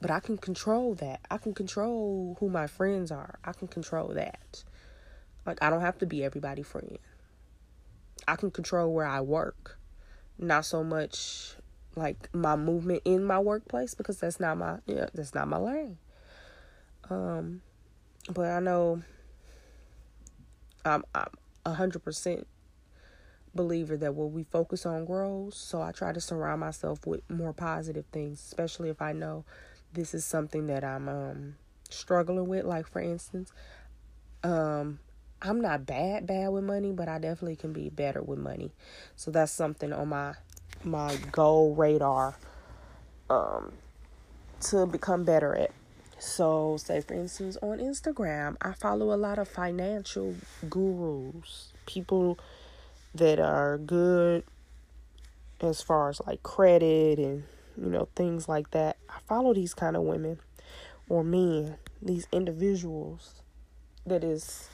S1: but I can control that. I can control who my friends are. I can control that. Like I don't have to be everybody friend. I can control where I work. Not so much like my movement in my workplace because that's not my yeah, that's not my lane. Um but I know I'm a hundred percent believer that what we focus on grows. So I try to surround myself with more positive things, especially if I know this is something that I'm um, struggling with. Like for instance, um, I'm not bad bad with money, but I definitely can be better with money. So that's something on my my goal radar um, to become better at. So, say for instance, on Instagram, I follow a lot of financial gurus, people that are good as far as like credit and you know things like that. I follow these kind of women or men, these individuals that is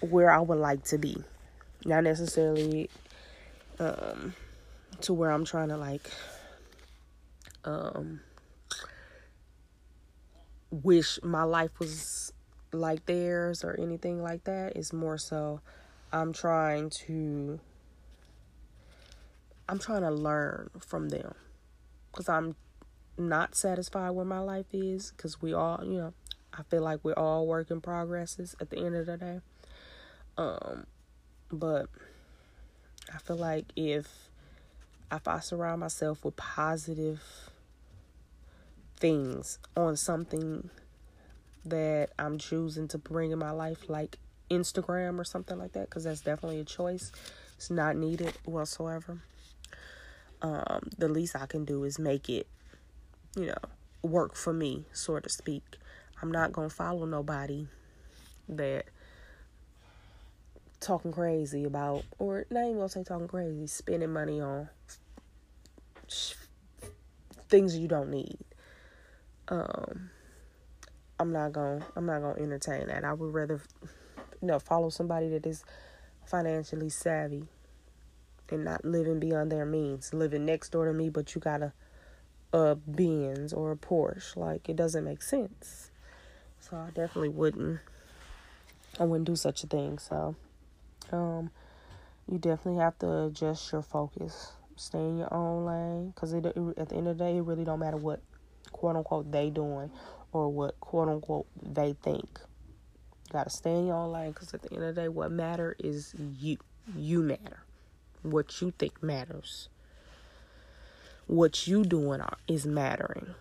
S1: where I would like to be. Not necessarily um to where I'm trying to like um wish my life was like theirs or anything like that. It's more so I'm trying to I'm trying to learn from them cuz I'm not satisfied where my life is cuz we all, you know, I feel like we're all work in progresses at the end of the day. Um but I feel like if if I surround myself with positive things on something that I'm choosing to bring in my life, like Instagram or something like that, because that's definitely a choice. It's not needed whatsoever. Um, the least I can do is make it, you know, work for me, so to speak. I'm not gonna follow nobody that talking crazy about, or not even gonna say talking crazy, spending money on things you don't need um I'm not to I'm not to entertain that. I would rather you know follow somebody that is financially savvy and not living beyond their means, living next door to me, but you got to a Benz or a Porsche. Like it doesn't make sense. So I definitely wouldn't. I wouldn't do such a thing. So, um, you definitely have to adjust your focus. Stay in your own lane, cause it, it, at the end of the day, it really don't matter what quote unquote they doing or what quote unquote they think. You gotta stay in your own lane, cause at the end of the day, what matter is you. You matter. What you think matters. What you doing is mattering.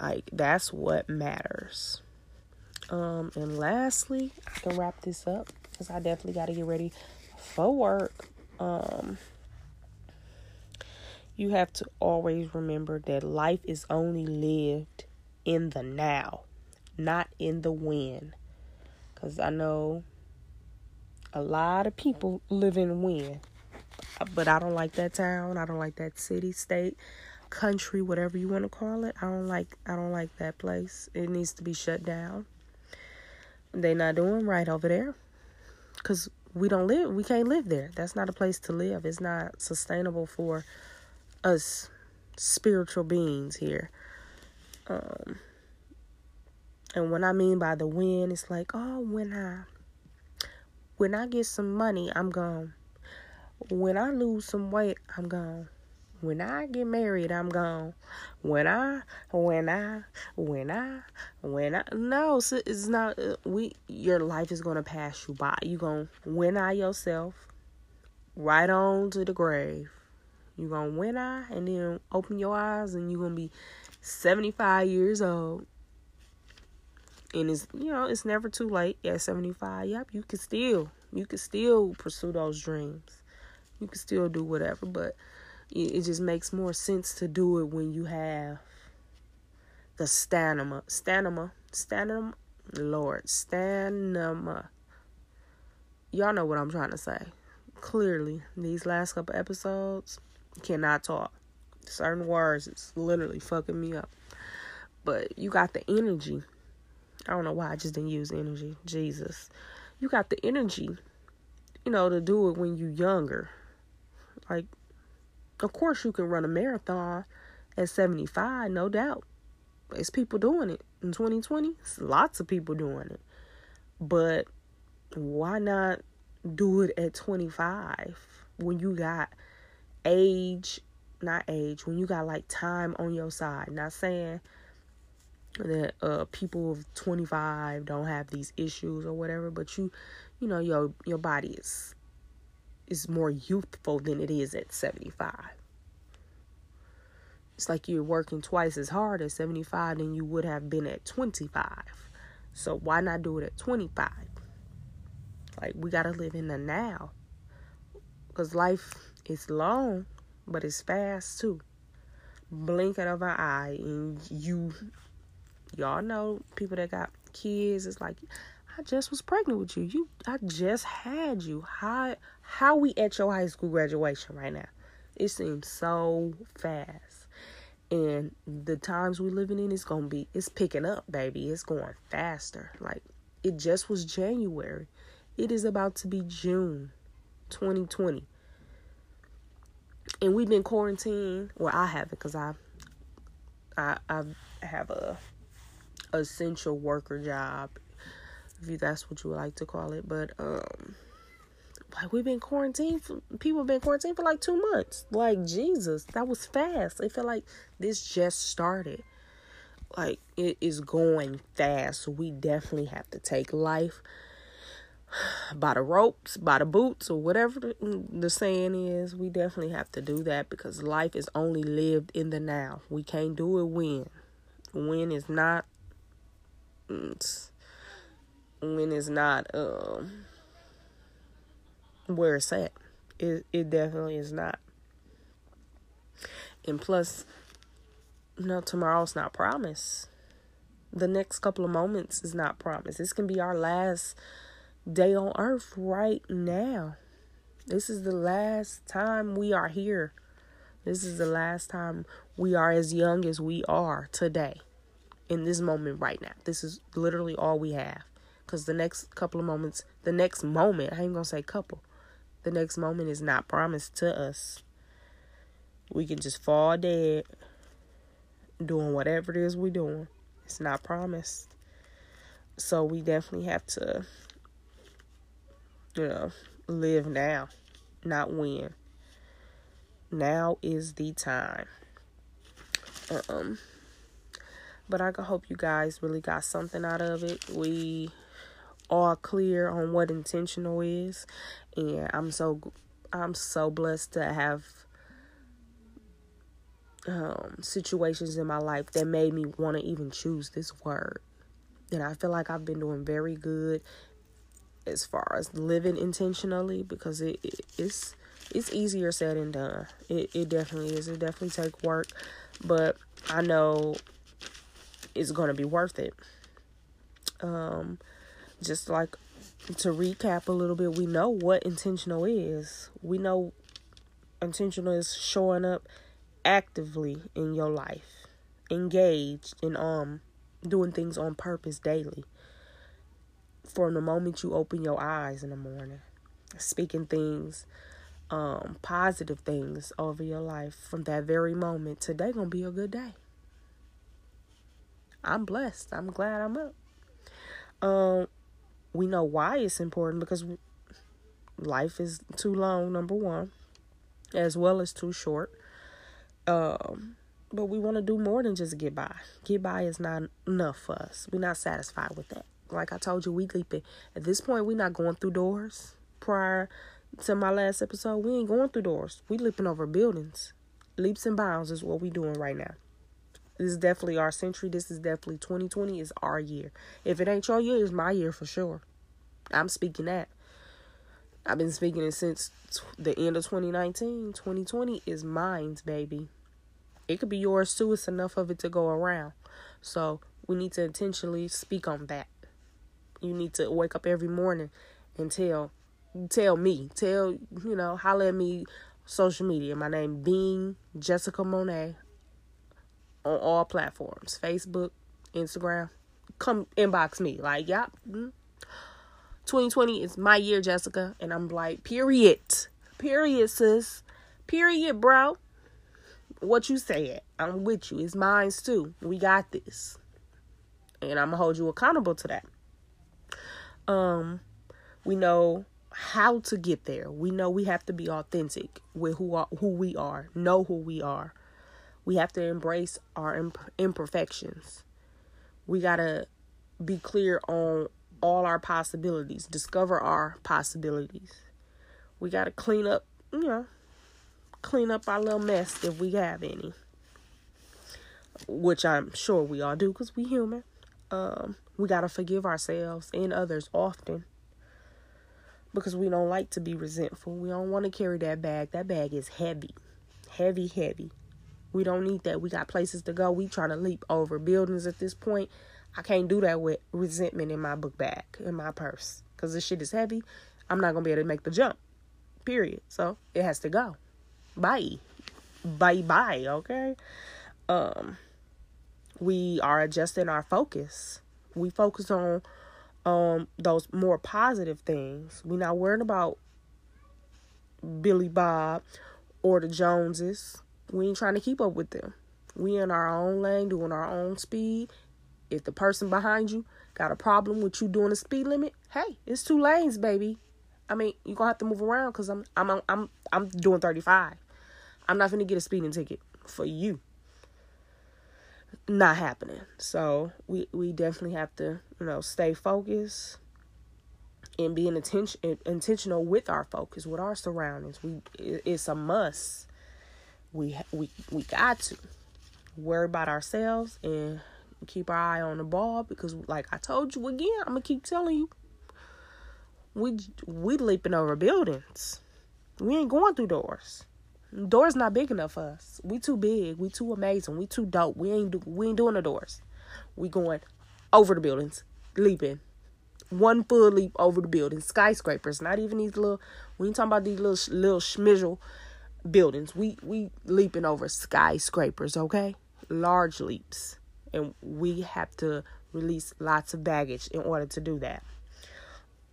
S1: Like that's what matters. Um, and lastly, I can wrap this up because I definitely got to get ready for work. Um, you have to always remember that life is only lived in the now, not in the when. Because I know a lot of people live in when, but I don't like that town. I don't like that city, state, country, whatever you want to call it. I don't like. I don't like that place. It needs to be shut down They're not doing right over there because we don't live we can't live there. That's not a place to live. It's not sustainable for us spiritual beings here. Um and what i mean by the win it's like oh when i when i get some money i'm gone. When i lose some weight i'm gone when I get married, I'm gone. When I, when I, when I, when I, no, it's not. Uh, we, your life is gonna pass you by. You gonna win I yourself, right on to the grave. You gonna win I, and then open your eyes, and you gonna be seventy five years old. And it's you know it's never too late at seventy five. Yep, you can still you can still pursue those dreams. You can still do whatever, but it just makes more sense to do it when you have the stamina, stamina, stamina, Lord, stamina. Y'all know what I'm trying to say. Clearly, these last couple episodes cannot talk. Certain words, it's literally fucking me up. But you got the energy. I don't know why I just didn't use energy. Jesus. You got the energy, you know, to do it when you're younger. Like, of course, you can run a marathon at 75, no doubt. There's people doing it in 2020. lots of people doing it. But why not do it at 25 when you got age, not age, when you got like time on your side? Not saying that uh people of 25 don't have these issues or whatever, but you you know your your body is is more youthful than it is at 75. It's like you're working twice as hard at 75 than you would have been at 25. So why not do it at 25? Like we got to live in the now. Cuz life is long, but it's fast too. Blinking of an eye and you y'all know people that got kids it's like I just was pregnant with you. You I just had you. How how we at your high school graduation right now? It seems so fast. And the times we living in is gonna be it's picking up, baby. It's going faster. Like it just was January. It is about to be June 2020. And we've been quarantined. Well, I haven't because I I I have a essential worker job if that's what you would like to call it. But um, like we've been quarantined. For, people have been quarantined for like two months. Like Jesus, that was fast. It felt like this just started. Like it is going fast. So we definitely have to take life by the ropes, by the boots, or whatever the, the saying is. We definitely have to do that because life is only lived in the now. We can't do it when. When is not. when is not um where it's at. It it definitely is not. And plus, you know, tomorrow's not promised. The next couple of moments is not promised. This can be our last day on earth right now. This is the last time we are here. This is the last time we are as young as we are today. In this moment right now. This is literally all we have. Because the next couple of moments, the next moment, I ain't gonna say couple, the next moment is not promised to us. We can just fall dead doing whatever it is we're doing. It's not promised. So we definitely have to, you know, live now, not when. Now is the time. Um, but I hope you guys really got something out of it. We are clear on what intentional is, and I'm so I'm so blessed to have um, situations in my life that made me want to even choose this word. And I feel like I've been doing very good as far as living intentionally because it, it it's it's easier said than done. It it definitely is. It definitely take work, but I know it's gonna be worth it. Um, just like to recap a little bit, we know what intentional is. We know intentional is showing up actively in your life, engaged in um doing things on purpose daily. From the moment you open your eyes in the morning, speaking things, um, positive things over your life from that very moment. Today gonna be a good day. I'm blessed. I'm glad I'm up. Um, we know why it's important because life is too long. Number one, as well as too short. Um, but we want to do more than just get by. Get by is not enough for us. We're not satisfied with that. Like I told you, we leaping. At this point, we're not going through doors. Prior to my last episode, we ain't going through doors. We leaping over buildings. Leaps and bounds is what we doing right now. This is definitely our century. This is definitely 2020 is our year. If it ain't your year, it's my year for sure. I'm speaking that. I've been speaking it since the end of 2019. 2020 is mine's, baby. It could be yours too. It's enough of it to go around. So we need to intentionally speak on that. You need to wake up every morning and tell tell me, tell you know, holler at me social media. My name being Jessica Monet on all platforms. Facebook, Instagram. Come inbox me. Like, yep. Yeah, 2020 is my year, Jessica. And I'm like, period. Period, sis. Period, bro. What you said. I'm with you. It's mine too. We got this. And I'm gonna hold you accountable to that. Um, we know how to get there. We know we have to be authentic with who are, who we are. Know who we are. We have to embrace our imp- imperfections. We gotta be clear on all our possibilities, discover our possibilities. We got to clean up, you know, clean up our little mess if we have any, which I'm sure we all do because we human. Um, we got to forgive ourselves and others often because we don't like to be resentful. We don't want to carry that bag. That bag is heavy, heavy, heavy. We don't need that. We got places to go. We trying to leap over buildings at this point I can't do that with resentment in my book bag, in my purse. Because this shit is heavy. I'm not to be able to make the jump. Period. So it has to go. Bye. Bye bye. Okay. Um, we are adjusting our focus. We focus on um those more positive things. We're not worrying about Billy Bob or the Joneses. We ain't trying to keep up with them. We in our own lane, doing our own speed, if the person behind you got a problem with you doing the speed limit, hey, it's two lanes, baby. I mean, you're gonna have to move around because I'm I'm I'm I'm doing 35. I'm not gonna get a speeding ticket for you. Not happening. So we we definitely have to you know stay focused and being intention intentional with our focus, with our surroundings. We it's a must. We we we got to worry about ourselves and keep our eye on the ball because, like I told you again, I'm gonna keep telling you, we we leaping over buildings. We ain't going through doors. Doors not big enough for us. We too big. We too amazing. We too dope. We ain't do, we ain't doing the doors. We going over the buildings, leaping. One foot leap over the buildings, skyscrapers. Not even these little. We ain't talking about these little little schmizzle buildings. We we leaping over skyscrapers. Okay, large leaps and we have to release lots of baggage in order to do that.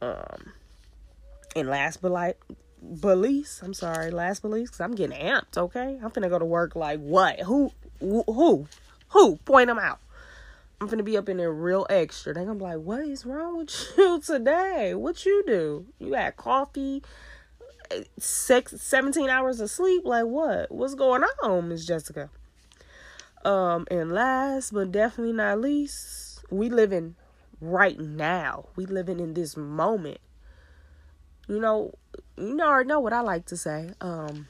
S1: Um, and last but like but I'm sorry, last least, cause I'm getting amped. Okay, I'm gonna go to work like what? Who? Who? Who? Point them out. I'm gonna be up in there real extra. They gonna be like, "What is wrong with you today? What you do? You had coffee, six, 17 hours of sleep? Like what? What's going on, Miss Jessica?" Um, and last but definitely not least, we living right now. We living in this moment. You know, you already know what I like to say. Um,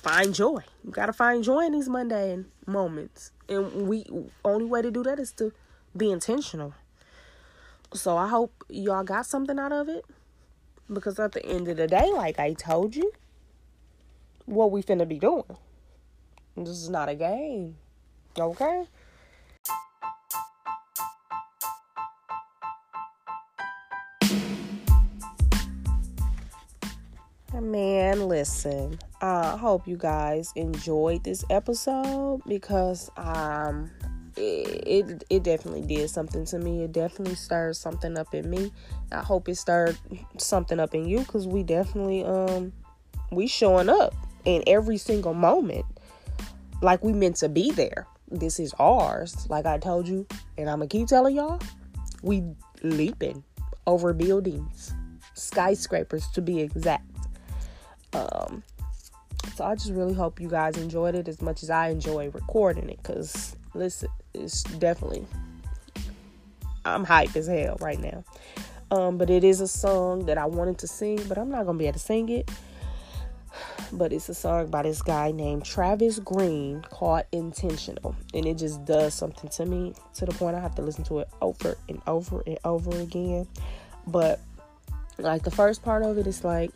S1: find joy. You gotta find joy in these mundane moments, and we only way to do that is to be intentional. So I hope y'all got something out of it, because at the end of the day, like I told you, what we finna be doing. This is not a game, okay? Man, listen. I hope you guys enjoyed this episode because um it, it, it definitely did something to me. It definitely stirred something up in me. I hope it stirred something up in you because we definitely um we showing up in every single moment like we meant to be there. This is ours, like I told you, and I'm gonna keep telling y'all. We leaping over buildings, skyscrapers to be exact. Um, so I just really hope you guys enjoyed it as much as I enjoy recording it. Cause listen, it's definitely I'm hype as hell right now. Um, but it is a song that I wanted to sing, but I'm not gonna be able to sing it. But it's a song by this guy named Travis Greene called Intentional. And it just does something to me to the point I have to listen to it over and over and over again. But like the first part of it is like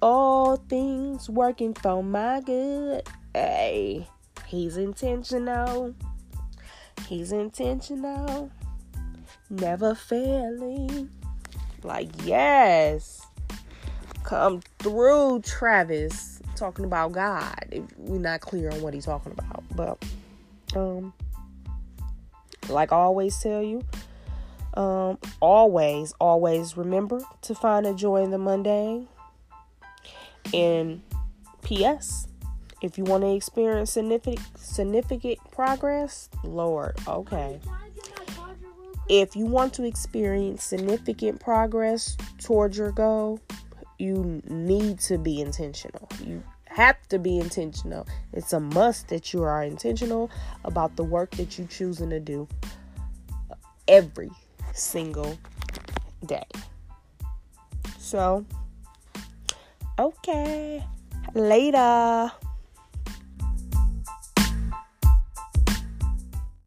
S1: all things working for my good. Hey, he's intentional. He's intentional. Never failing. Like, yes. Come through, Travis. Talking about God. If we're not clear on what he's talking about. But, um, like I always tell you, um, always, always remember to find a joy in the mundane and P.S. If you want to experience significant significant progress, Lord, okay. If you want to experience significant progress towards your goal, you need to be intentional. You have to be intentional. It's a must that you are intentional about the work that you're choosing to do every single day. So, Okay. Later.